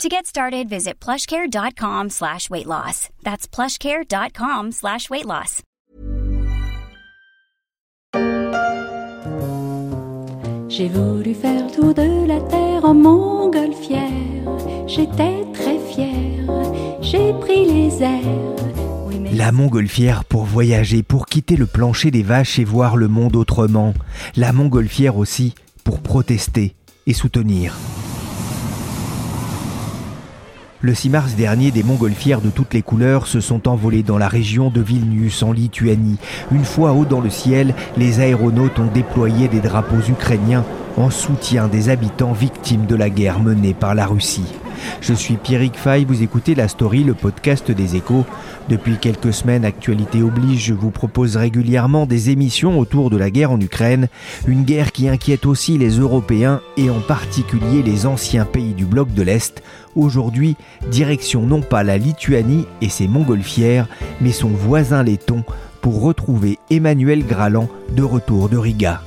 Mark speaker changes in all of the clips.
Speaker 1: To get started, visit plushcare.com slash weight loss. That's plushcare.com slash weight loss.
Speaker 2: J'ai voulu faire le tour de la terre en montgolfière. J'étais très fière. J'ai pris les airs.
Speaker 3: La montgolfière pour voyager, pour quitter le plancher des vaches et voir le monde autrement. La montgolfière aussi pour protester et soutenir. Le 6 mars dernier, des montgolfières de toutes les couleurs se sont envolées dans la région de Vilnius, en Lituanie. Une fois haut dans le ciel, les aéronautes ont déployé des drapeaux ukrainiens en soutien des habitants victimes de la guerre menée par la Russie. Je suis Pierrick Fay, vous écoutez La Story, le podcast des échos. Depuis quelques semaines, Actualité oblige, je vous propose régulièrement des émissions autour de la guerre en Ukraine, une guerre qui inquiète aussi les Européens et en particulier les anciens pays du bloc de l'Est. Aujourd'hui, direction non pas la Lituanie et ses montgolfières, mais son voisin letton pour retrouver Emmanuel Graland de retour de Riga.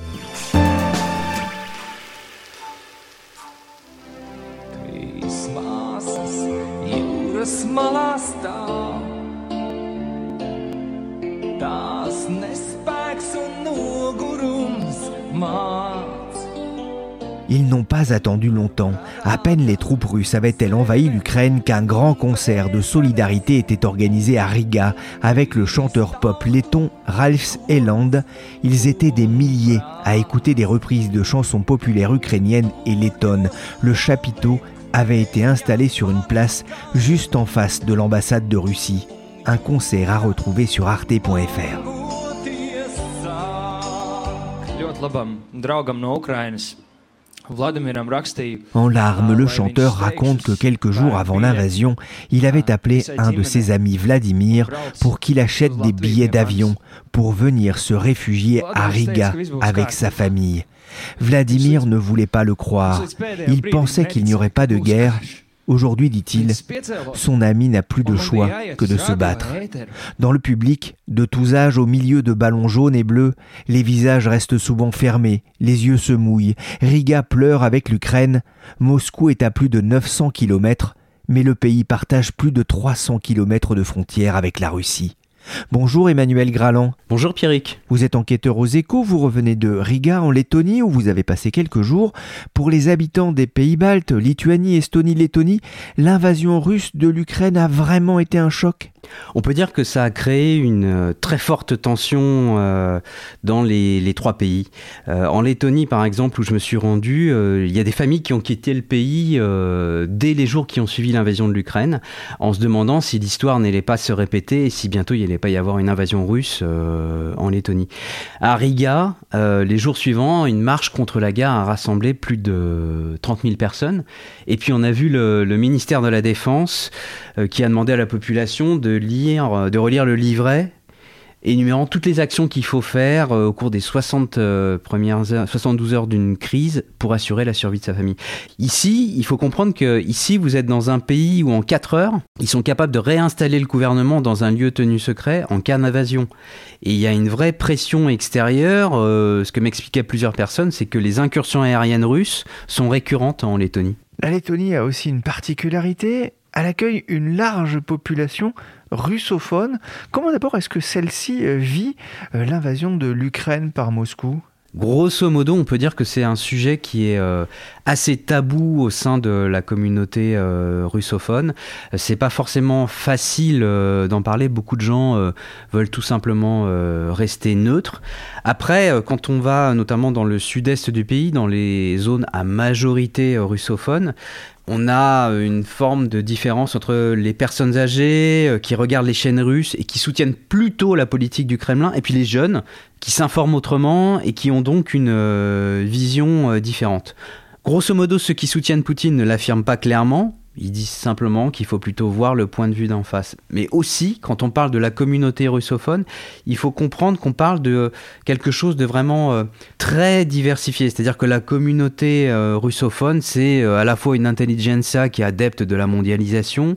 Speaker 3: Attendu longtemps. À peine les troupes russes avaient-elles envahi l'Ukraine qu'un grand concert de solidarité était organisé à Riga avec le chanteur pop letton Ralph Eland. Ils étaient des milliers à écouter des reprises de chansons populaires ukrainiennes et lettonnes. Le chapiteau avait été installé sur une place juste en face de l'ambassade de Russie. Un concert à retrouver sur arte.fr. En larmes, le chanteur raconte que quelques jours avant l'invasion, il avait appelé un de ses amis Vladimir pour qu'il achète des billets d'avion pour venir se réfugier à Riga avec sa famille. Vladimir ne voulait pas le croire. Il pensait qu'il n'y aurait pas de guerre. Aujourd'hui, dit-il, son ami n'a plus de choix que de se battre. Dans le public, de tous âges au milieu de ballons jaunes et bleus, les visages restent souvent fermés, les yeux se mouillent, Riga pleure avec l'Ukraine, Moscou est à plus de 900 km, mais le pays partage plus de 300 km de frontière avec la Russie. Bonjour Emmanuel Graland,
Speaker 4: Bonjour Pierrick.
Speaker 3: vous êtes enquêteur aux échos, vous revenez de Riga en Lettonie où vous avez passé quelques jours. Pour les habitants des pays baltes, Lituanie, Estonie, Lettonie, l'invasion russe de l'Ukraine a vraiment été un choc
Speaker 4: On peut dire que ça a créé une euh, très forte tension euh, dans les, trois pays. Euh, en Lettonie, par exemple, où je me suis rendu, il y a des familles qui ont quitté le pays dès les jours qui ont suivi l'invasion de l'Ukraine, en se demandant si l'histoire n'allait pas se répéter et si bientôt il n'allait pas y avoir une invasion russe en Lettonie. À Riga, les jours suivants, une marche contre la guerre a rassemblé plus de 30 000 personnes. Et puis on a vu le, ministère de la Défense qui a demandé à la population de lire, euh, de relire le livret énumérant toutes les actions qu'il faut faire euh, au cours des 60 euh, premières heures, 72 heures d'une crise pour assurer la survie de sa famille. Ici, il faut comprendre que ici vous êtes dans un pays où en 4 heures, ils sont capables de réinstaller le gouvernement dans un lieu tenu secret en cas d'invasion. Et il y a une vraie pression extérieure. ce que m'expliquaient plusieurs personnes, c'est que les incursions aériennes russes sont récurrentes en Lettonie.
Speaker 3: La Lettonie a aussi une particularité, elle accueille une large population russophone. Comment d'abord est-ce que celle-ci euh, vit euh, l'invasion de l'Ukraine par Moscou?
Speaker 4: Grosso modo, on peut dire que c'est un sujet qui est euh, assez tabou au sein de la communauté russophone. C'est pas forcément facile d'en parler. Beaucoup de gens veulent tout simplement rester neutres. Après, quand on va notamment dans le sud-est du pays, dans les zones à majorité russophone, on a une forme de différence entre les personnes âgées euh, qui regardent les chaînes russes et qui soutiennent plutôt la politique du Kremlin, et puis les jeunes qui s'informent autrement et qui ont donc une euh, vision euh, différente. Grosso modo, ceux qui soutiennent Poutine ne l'affirment pas clairement, Ils disent simplement qu'il faut plutôt voir le point de vue d'en face. Mais aussi, quand on parle de la communauté russophone, il faut comprendre qu'on parle de quelque chose de vraiment euh, très diversifié. C'est-à-dire que la communauté euh, russophone, c'est euh, à la fois une intelligentsia qui est adepte de la mondialisation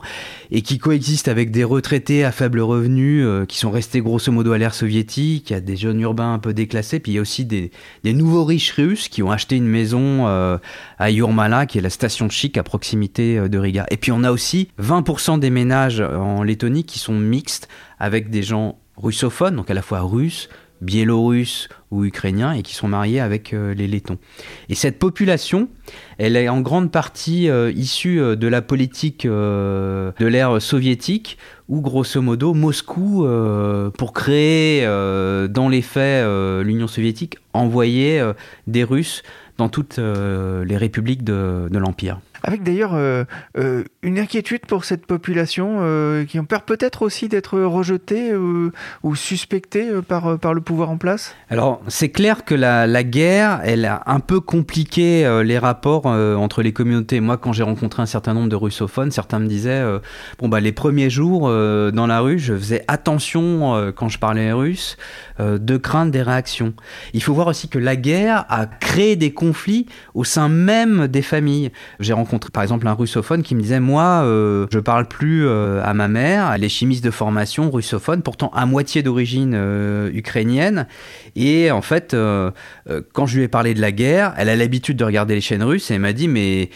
Speaker 4: et qui coexiste avec des retraités à faible revenu qui sont restés grosso modo à l'ère soviétique. Il y a des jeunes urbains un peu déclassés, puis il y a aussi des, nouveaux riches russes qui ont acheté une maison à Yurmala, qui est la station chic à proximité de et puis on a aussi 20% des ménages en Lettonie qui sont mixtes avec des gens russophones, donc à la fois russes, biélorusses ou ukrainiens, et qui sont mariés avec euh, les Lettons. Et cette population, elle est en grande partie euh, issue euh, de la politique de l'ère soviétique, où grosso modo Moscou, pour créer dans les faits l'Union soviétique, envoyait des Russes dans toutes les républiques de l'Empire.
Speaker 5: Avec d'ailleurs euh, euh, une inquiétude pour cette population euh, qui ont peur peut-être aussi d'être rejetée ou suspectée par, par le pouvoir en place?
Speaker 4: Alors c'est clair que la, la, guerre, elle a un peu compliqué les rapports entre les communautés. Moi quand j'ai rencontré un certain nombre de russophones, certains me disaient, bon bah les premiers jours dans la rue, je faisais attention quand je parlais russe de craindre des réactions. Il faut voir aussi que la guerre a créé des conflits au sein même des familles. J'ai par exemple un russophone qui me disait moi euh, je parle plus euh, à ma mère, elle est chimiste de formation russophone, pourtant à moitié d'origine euh, ukrainienne et en fait quand je lui ai parlé de la guerre, elle a l'habitude de regarder les chaînes russes et elle m'a dit mais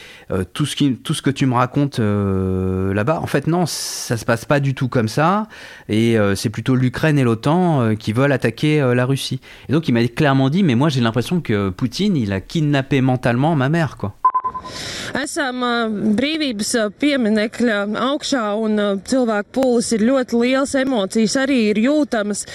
Speaker 4: tout ce tout ce que tu me racontes là-bas, en fait non, ça se passe pas du tout comme ça et c'est plutôt l'Ukraine et l'OTAN qui veulent attaquer la Russie. Et donc il m'a clairement dit mais moi j'ai l'impression que Poutine il a kidnappé mentalement ma mère quoi.
Speaker 6: Esam brīvības pieminekļa augšā un cilvēku pūlis ir ļoti liels, émotions arī ir jūtamas.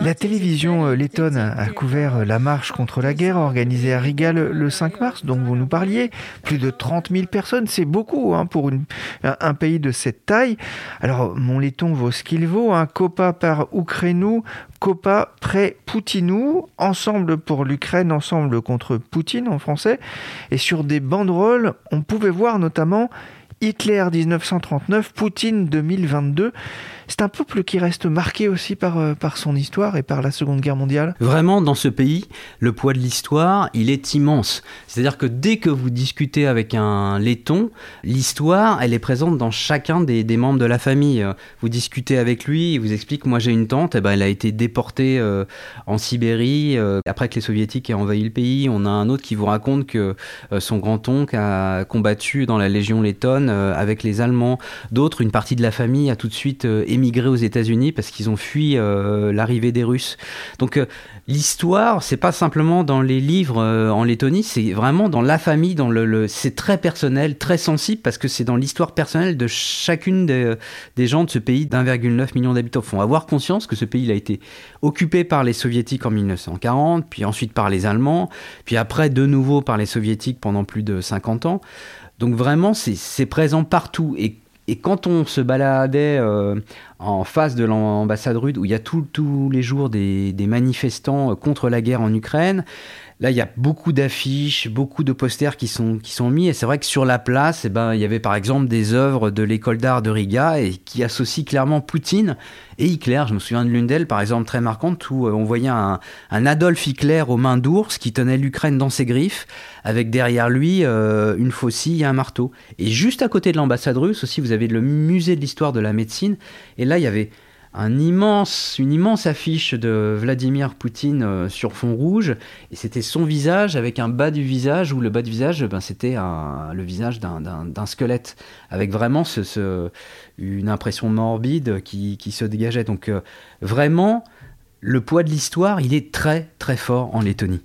Speaker 5: La télévision lettonne a couvert la marche contre la guerre organisée à Riga le, 5 mars, dont vous nous parliez. Plus de 30 000 personnes, c'est beaucoup hein, pour une, un, pays de cette taille. Alors, mon letton vaut ce qu'il vaut. Un copa par Ukrainou, copa près Poutinou, ensemble pour l'Ukraine, ensemble contre Poutine en français. Et sur des banderoles, on pouvait voir notamment Hitler 1939, Poutine 2022. C'est un peuple qui reste marqué aussi par, euh, par son histoire et par la Seconde Guerre mondiale.
Speaker 4: Vraiment, dans ce pays, le poids de l'histoire, il est immense. C'est-à-dire que dès que vous discutez avec un laiton, l'histoire, elle est présente dans chacun des, des, membres de la famille. Vous discutez avec lui, il vous explique, moi j'ai une tante, eh ben, elle a été déportée euh, en Sibérie euh, après que les soviétiques aient envahi le pays. On a un autre qui vous raconte que son grand-oncle a combattu dans la Légion lettonne avec les Allemands. D'autres, une partie de la famille a tout de suite aux États-Unis parce qu'ils ont fui euh, l'arrivée des Russes. Donc euh, l'histoire, c'est pas simplement dans les livres euh, en Lettonie, c'est vraiment dans la famille, dans le, c'est très personnel, très sensible parce que c'est dans l'histoire personnelle de chacune des, gens de ce pays d'1,9 million d'habitants. Faut avoir conscience que ce pays a été occupé par les soviétiques en 1940, puis ensuite par les Allemands, puis après de nouveau par les soviétiques pendant plus de 50 ans. Donc vraiment, c'est présent partout. Et et quand on se baladait euh, en face de l'ambassade russe, où il y a tous les jours des, manifestants euh, contre la guerre en Ukraine, Là, il y a beaucoup d'affiches, beaucoup de posters qui sont, qui sont mis. Et c'est vrai que sur la place, eh ben, il y avait par exemple des œuvres de l'école d'art de Riga et qui associent clairement Poutine et Hitler. Je me souviens de l'une d'elles, par exemple, très marquante, où euh, on voyait un, Adolf Hitler aux mains d'ours qui tenait l'Ukraine dans ses griffes, avec derrière lui euh, une faucille et un marteau. Et juste à côté de l'ambassade russe aussi, vous avez le musée de l'histoire de la médecine. Et là, il y avait un immense, une immense affiche de Vladimir Poutine euh, sur fond rouge, et c'était son visage avec un bas du visage, où le bas du visage, ben, c'était le visage d'un squelette, avec vraiment une impression morbide qui, qui se dégageait. Donc euh, vraiment, le poids de l'histoire, il est très très fort en Lettonie.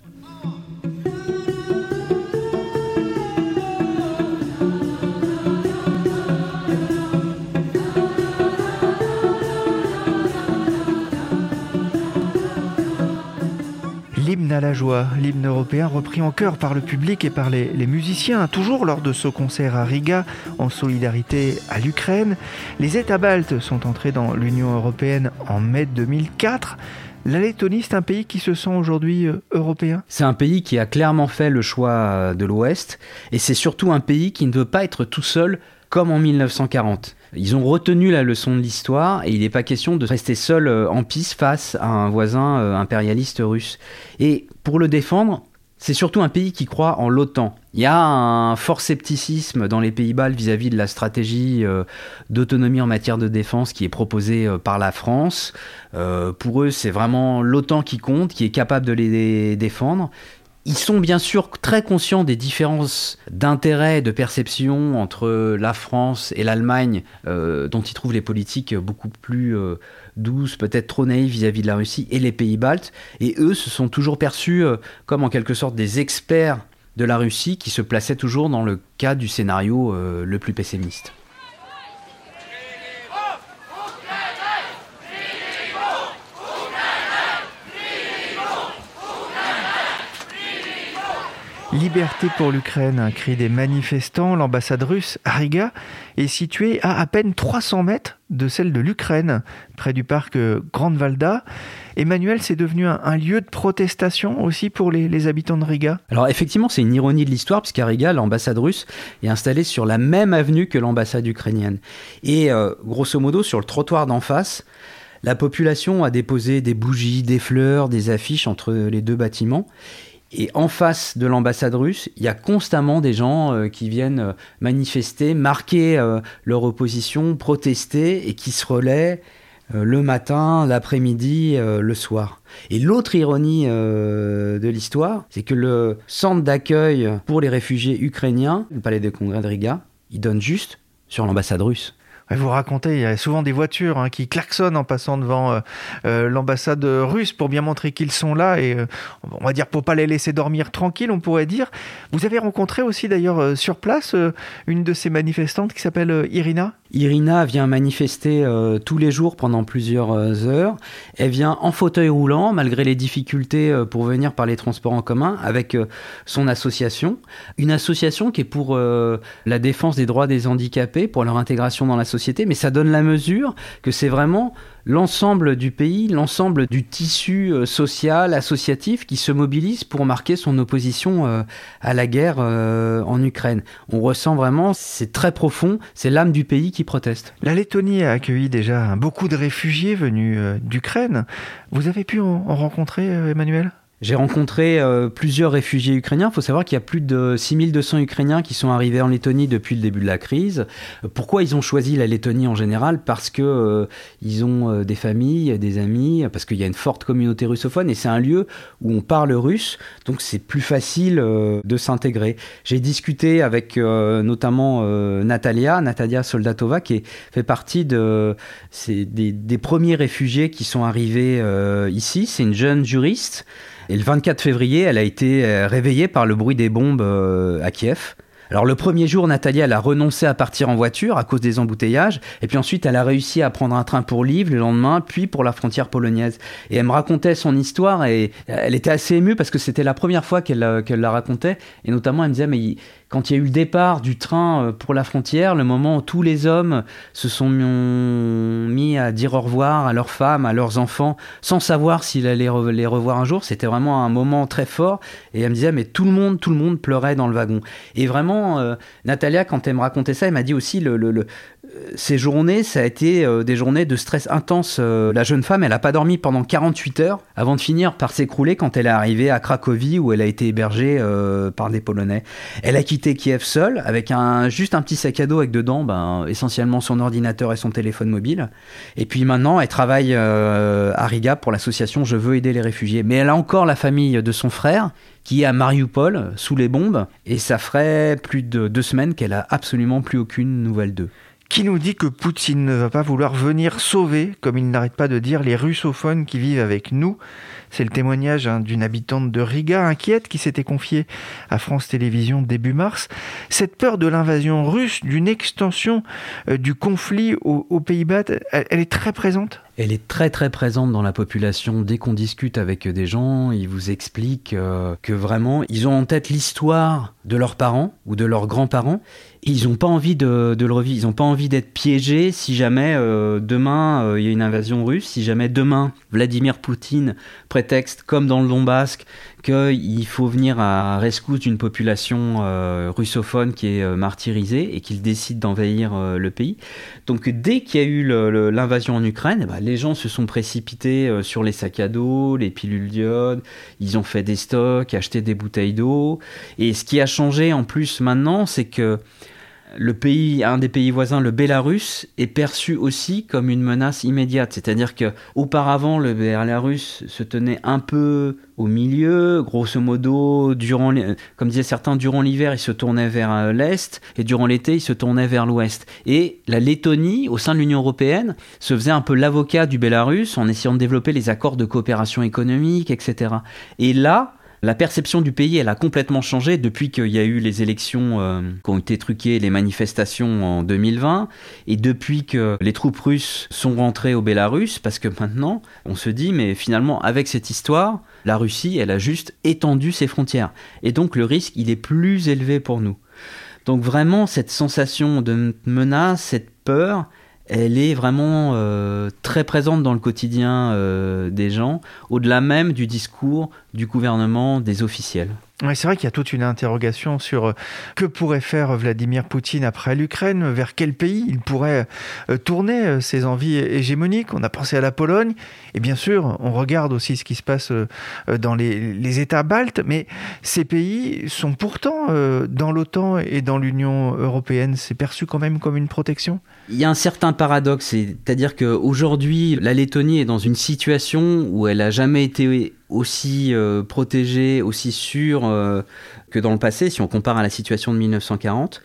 Speaker 5: La joie, l'hymne européen repris en chœur par le public et par les, musiciens, toujours lors de ce concert à Riga en solidarité à l'Ukraine. Les États baltes sont entrés dans l'Union européenne en mai 2004. La Lettonie, c'est un pays qui se sent aujourd'hui euh, européen?
Speaker 4: C'est un pays qui a clairement fait le choix de l'Ouest et c'est surtout un pays qui ne veut pas être tout seul comme en 1940. Ils ont retenu la leçon de l'histoire et il n'est pas question de rester seul euh, en piste face à un voisin euh, impérialiste russe. Et pour le défendre, c'est surtout un pays qui croit en l'OTAN. Il y a un fort scepticisme dans les pays baltes vis-à-vis de la stratégie euh, d'autonomie en matière de défense qui est proposée par la France. Pour eux, c'est vraiment l'OTAN qui compte, qui est capable de les défendre. Ils sont bien sûr très conscients des différences d'intérêt, de perception entre la France et l'Allemagne, dont ils trouvent les politiques beaucoup plus douce, peut-être trop naïve vis-à-vis de la Russie et les pays baltes. Et eux se sont toujours perçus euh, comme en quelque sorte des experts de la Russie qui se plaçaient toujours dans le cas du scénario euh, le plus pessimiste.
Speaker 5: Liberté pour l'Ukraine, un cri des manifestants. L'ambassade russe à Riga est située à à peine 300 mètres de celle de l'Ukraine, près du parc Grande Valda. Emmanuel, c'est devenu un, lieu de protestation aussi pour les, habitants de Riga
Speaker 4: Alors effectivement, c'est une ironie de l'histoire, puisqu'à Riga, l'ambassade russe est installée sur la même avenue que l'ambassade ukrainienne. Et euh, grosso modo, sur le trottoir d'en face, la population a déposé des bougies, des fleurs, des affiches entre les deux bâtiments. Et en face de l'ambassade russe, il y a constamment des gens euh, qui viennent euh, manifester, marquer euh, leur opposition, protester et qui se relaient le matin, l'après-midi, le soir. Et l'autre ironie de l'histoire, c'est que le centre d'accueil pour les réfugiés ukrainiens, le palais de congrès de Riga, il donne juste sur l'ambassade russe
Speaker 5: vous racontez, il y a souvent des voitures hein, qui klaxonnent en passant devant euh, euh, l'ambassade russe pour bien montrer qu'ils sont là et euh, on va dire pour pas les laisser dormir tranquilles, on pourrait dire. Vous avez rencontré aussi d'ailleurs sur place une de ces manifestantes qui s'appelle Irina?
Speaker 4: Irina vient manifester tous les jours pendant plusieurs heures. Elle vient en fauteuil roulant malgré les difficultés pour venir par les transports en commun avec son association. Une association qui est pour la défense des droits des handicapés, pour leur intégration dans la société mais ça donne la mesure que c'est vraiment l'ensemble du pays, l'ensemble du tissu euh, social, associatif qui se mobilise pour marquer son opposition euh, à la guerre euh, en Ukraine. On ressent vraiment, c'est très profond, c'est l'âme du pays qui proteste.
Speaker 5: La Lettonie a accueilli déjà beaucoup de réfugiés venus d'Ukraine. Vous avez pu en rencontrer, Emmanuel?
Speaker 4: J'ai rencontré euh, plusieurs réfugiés ukrainiens. Il faut savoir qu'il y a plus de 6200 Ukrainiens qui sont arrivés en Lettonie depuis le début de la crise. Pourquoi ils ont choisi la Lettonie en général? Parce que euh, ils ont euh, des familles, des amis, parce qu'il y a une forte communauté russophone et c'est un lieu où on parle russe, donc c'est plus facile de s'intégrer. J'ai discuté avec notamment Natalia, Natalia Soldatova, qui fait partie de, des, des, premiers réfugiés qui sont arrivés ici. C'est une jeune juriste. Et le 24 février, elle a été euh, réveillée par le bruit des bombes euh, à Kiev. Alors le premier jour, Nathalie, elle a renoncé à partir en voiture à cause des embouteillages, et puis ensuite elle a réussi à prendre un train pour Lviv le lendemain, puis pour la frontière polonaise. Et elle me racontait son histoire, et elle était assez émue parce que c'était la première fois qu'elle euh, la racontait, et notamment elle me disait, mais quand il y a eu le départ du train euh, pour la frontière, le moment où tous les hommes se sont mis à dire au revoir à leurs femmes, à leurs enfants, sans savoir s'ils allaient les revoir un jour, c'était vraiment un moment très fort. Et elle me disait, mais tout le monde, tout le monde pleurait dans le wagon. Et vraiment, euh, Natalia, quand elle me racontait ça, elle m'a dit aussi, le, le, ces journées, ça a été euh, des journées de stress intense. Euh, la jeune femme, elle n'a pas dormi pendant 48 heures avant de finir par s'écrouler quand elle est arrivée à Cracovie où elle a été hébergée euh, par des Polonais. Elle a quitté Kiev seule avec un, juste un petit sac à dos avec dedans ben, essentiellement son ordinateur et son téléphone mobile. Et puis maintenant, elle travaille à Riga pour l'association Je veux aider les réfugiés. Mais elle a encore la famille de son frère qui est à Mariupol sous les bombes et ça ferait plus de deux semaines qu'elle a absolument plus aucune nouvelle d'eux
Speaker 5: qui nous dit que Poutine ne va pas vouloir venir sauver, comme il n'arrête pas de dire, les russophones qui vivent avec nous. C'est le témoignage hein, d'une habitante de Riga inquiète qui s'était confiée à France Télévisions début mars. Cette peur de l'invasion russe, d'une extension euh, du conflit aux, Pays-Bas, elle, est très présente?
Speaker 4: Elle est très très présente dans la population. Dès qu'on discute avec des gens, ils vous expliquent euh, que vraiment, ils ont en tête l'histoire de leurs parents ou de leurs grands-parents. Ils n'ont pas envie de, le revivre. Ils n'ont pas envie d'être piégés si jamais euh, demain il y a une invasion russe, si jamais demain Vladimir Poutine prétexte, comme dans le Donbass, qu'il faut venir à rescousse d'une population russophone qui est martyrisée et qu'il décide d'envahir le pays. Donc dès qu'il y a eu l'invasion en Ukraine, eh ben, les gens se sont précipités euh, sur les sacs à dos, les pilules d'iode, ils ont fait des stocks, acheté des bouteilles d'eau. Et ce qui a changé en plus maintenant, c'est que le pays, un des pays voisins, le Bélarus, est perçu aussi comme une menace immédiate. C'est-à-dire que auparavant, le Bélarus se tenait un peu au milieu, grosso modo, durant, comme disaient certains, durant l'hiver, il se tournait vers euh, l'est, et durant l'été, il se tournait vers l'ouest. Et la Lettonie, au sein de l'Union européenne, se faisait un peu l'avocat du Bélarus en essayant de développer les accords de coopération économique, etc. Et là, la perception du pays, elle a complètement changé depuis qu'il y a eu les élections euh, qui ont été truquées, les manifestations en 2020, et depuis que les troupes russes sont rentrées au Bélarus, parce que maintenant, on se dit, mais finalement, avec cette histoire, la Russie, elle a juste étendu ses frontières. Et donc le risque, il est plus élevé pour nous. Donc vraiment, cette sensation de menace, cette peur, elle est vraiment euh, très présente dans le quotidien euh, des gens, au-delà même du discours du gouvernement, des officiels.
Speaker 3: Ouais, c'est vrai qu'il y a toute une interrogation sur euh, que pourrait faire Vladimir Poutine après l'Ukraine, vers quel pays il pourrait tourner ses envies hégémoniques. On a pensé à la Pologne, et bien sûr, on regarde aussi ce qui se passe dans les, les États baltes, mais ces pays sont pourtant dans l'OTAN et dans l'Union européenne. C'est perçu quand même comme une protection?
Speaker 4: Il y a un certain paradoxe, c'est-à-dire qu'aujourd'hui, la Lettonie est dans une situation où elle n'a jamais été aussi euh, protégée, aussi sûre euh, que dans le passé, si on compare à la situation de 1940.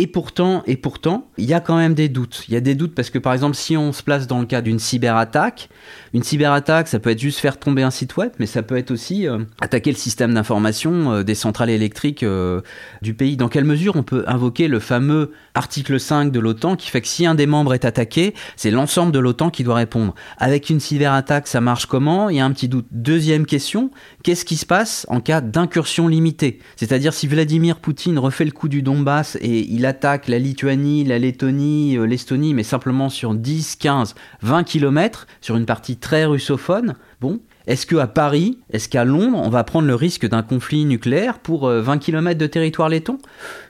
Speaker 4: Et pourtant, et pourtant, il y a quand même des doutes. Il y a des doutes parce que, par exemple, si on se place dans le cas d'une cyberattaque, une cyberattaque, ça peut être juste faire tomber un site web, mais ça peut être aussi euh, attaquer le système d'information euh, des centrales électriques euh, du pays. Dans quelle mesure on peut invoquer le fameux article 5 de l'OTAN qui fait que si un des membres est attaqué, c'est l'ensemble de l'OTAN qui doit répondre. Avec une cyberattaque, ça marche comment? Il y a un petit doute. Deuxième question, qu'est-ce qui se passe en cas d'incursion limitée? C'est-à-dire si Vladimir Poutine refait le coup du Donbass et il attaque la Lituanie, la Lettonie, euh, l'Estonie, mais simplement sur 10, 15, 20 km, sur une partie très russophone, bon, est-ce qu'à Paris, est-ce qu'à Londres, on va prendre le risque d'un conflit nucléaire pour 20 euh, km de territoire letton?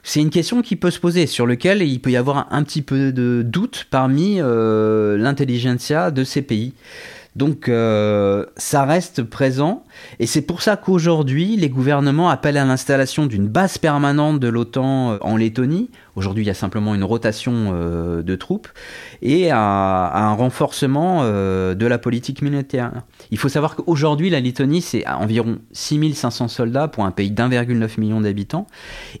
Speaker 4: C'est une question qui peut se poser, sur lequel il peut y avoir un, petit peu de doute parmi euh, l'intelligentsia de ces pays. Donc euh, ça reste présent et c'est pour ça qu'aujourd'hui les gouvernements appellent à l'installation d'une base permanente de l'OTAN euh, en Lettonie. Aujourd'hui il y a simplement une rotation euh, de troupes et à, un renforcement de la politique militaire. Il faut savoir qu'aujourd'hui la Lettonie c'est environ 6500 soldats pour un pays d'1,9 million d'habitants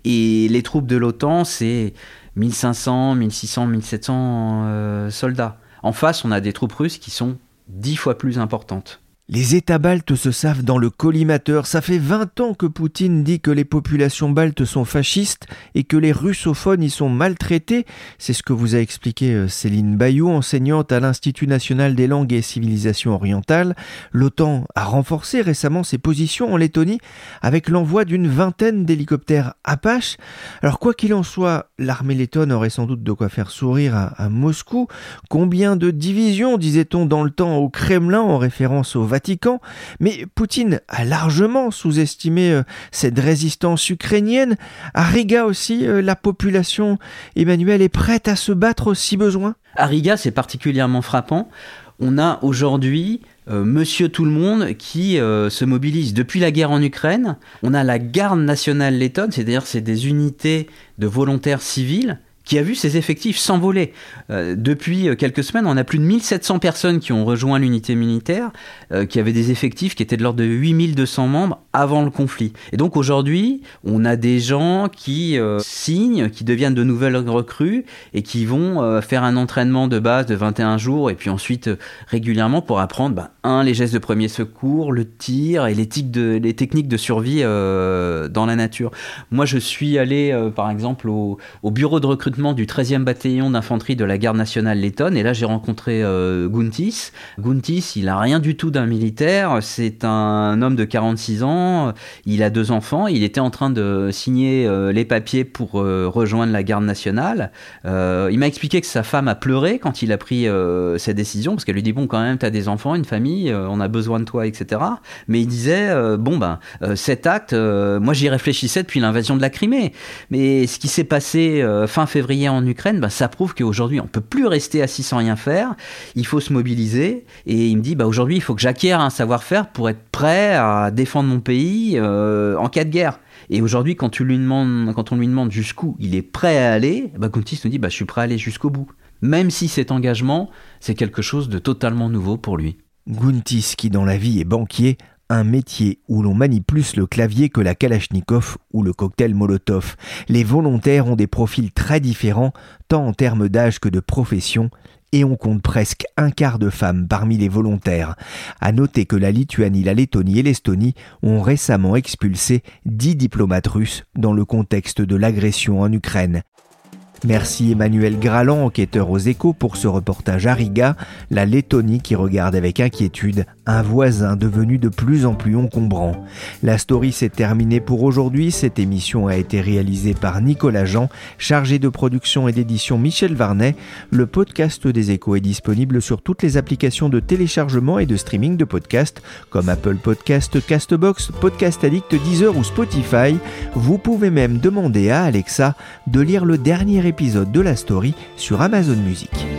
Speaker 4: et les troupes de l'OTAN c'est 1500, 1600, 1700 soldats. En face on a des troupes russes qui sont dix fois plus importante.
Speaker 3: Les États baltes se savent dans le collimateur. Ça fait 20 ans que Poutine dit que les populations baltes sont fascistes et que les russophones y sont maltraités. C'est ce que vous a expliqué euh, Céline Bayou, enseignante à l'Institut national des langues et civilisations orientales. L'OTAN a renforcé récemment ses positions en Lettonie avec l'envoi d'une vingtaine d'hélicoptères Apache. Alors quoi qu'il en soit, l'armée lettonne aurait sans doute de quoi faire sourire à, Moscou. Combien de divisions, disait-on dans le temps au Kremlin en référence Mais Poutine a largement sous-estimé euh, cette résistance ukrainienne. À Riga aussi, euh, la population, Emmanuel, est prête à se battre si besoin
Speaker 4: À Riga, c'est particulièrement frappant. On a aujourd'hui euh, Monsieur Tout le Monde qui se mobilise depuis la guerre en Ukraine. On a la garde nationale lettonne, c'est-à-dire c'est des unités de volontaires civils qui a vu ses effectifs s'envoler. Euh, depuis euh, quelques semaines, on a plus de 1700 personnes qui ont rejoint l'unité militaire, euh, qui avaient des effectifs qui étaient de l'ordre de 8200 membres avant le conflit. Et donc aujourd'hui, on a des gens qui signent, qui deviennent de nouvelles recrues et qui vont faire un entraînement de base de 21 jours et puis ensuite régulièrement pour apprendre, bah, un, les gestes de premier secours, le tir et les, techniques de survie dans la nature. Moi, je suis allé, par exemple, au, au bureau de recrutement du 13e bataillon d'infanterie de la garde nationale lettonne. Et là, j'ai rencontré euh, Guntis. Guntis, il a rien du tout d'un militaire. C'est un homme de 46 ans. Il a deux enfants. Il était en train de signer euh, les papiers pour euh, rejoindre la garde nationale. il m'a expliqué que sa femme a pleuré quand il a pris cette décision parce qu'elle lui dit bon, quand même, t'as des enfants, une famille, on a besoin de toi, etc. Mais il disait bon ben cet acte, moi j'y réfléchissais depuis l'invasion de la Crimée. Mais ce qui s'est passé fin février en Ukraine, ben, ça prouve qu'aujourd'hui on peut plus rester assis sans rien faire. Il faut se mobiliser. Et il me dit, bah, aujourd'hui, il faut que j'acquière un savoir-faire pour être prêt à défendre mon pays euh, en cas de guerre. Et aujourd'hui, quand, tu lui demandes, quand on lui demande jusqu'où il est prêt à aller, bah, Guntis nous dit, bah, je suis prêt à aller jusqu'au bout. Même si cet engagement, c'est quelque chose de totalement nouveau pour lui.
Speaker 3: Guntis, qui dans la vie est banquier, un métier où l'on manie plus le clavier que la Kalachnikov ou le cocktail Molotov. Les volontaires ont des profils très différents, tant en termes d'âge que de profession, et on compte presque un quart de femmes parmi les volontaires. À noter que la Lituanie, la Lettonie et l'Estonie ont récemment expulsé dix diplomates russes dans le contexte de l'agression en Ukraine. Merci Emmanuel Graland, enquêteur aux échos, pour ce reportage à Riga, la Lettonie qui regarde avec inquiétude un voisin devenu de plus en plus encombrant. La story s'est terminée pour aujourd'hui. Cette émission a été réalisée par Nicolas Jean, chargé de production et d'édition Michel Varnet. Le podcast des échos est disponible sur toutes les applications de téléchargement et de streaming de podcasts comme Apple Podcast, Castbox, Podcast Addict, Deezer ou Spotify. Vous pouvez même demander à Alexa de lire le dernier épisode de la story sur Amazon Music.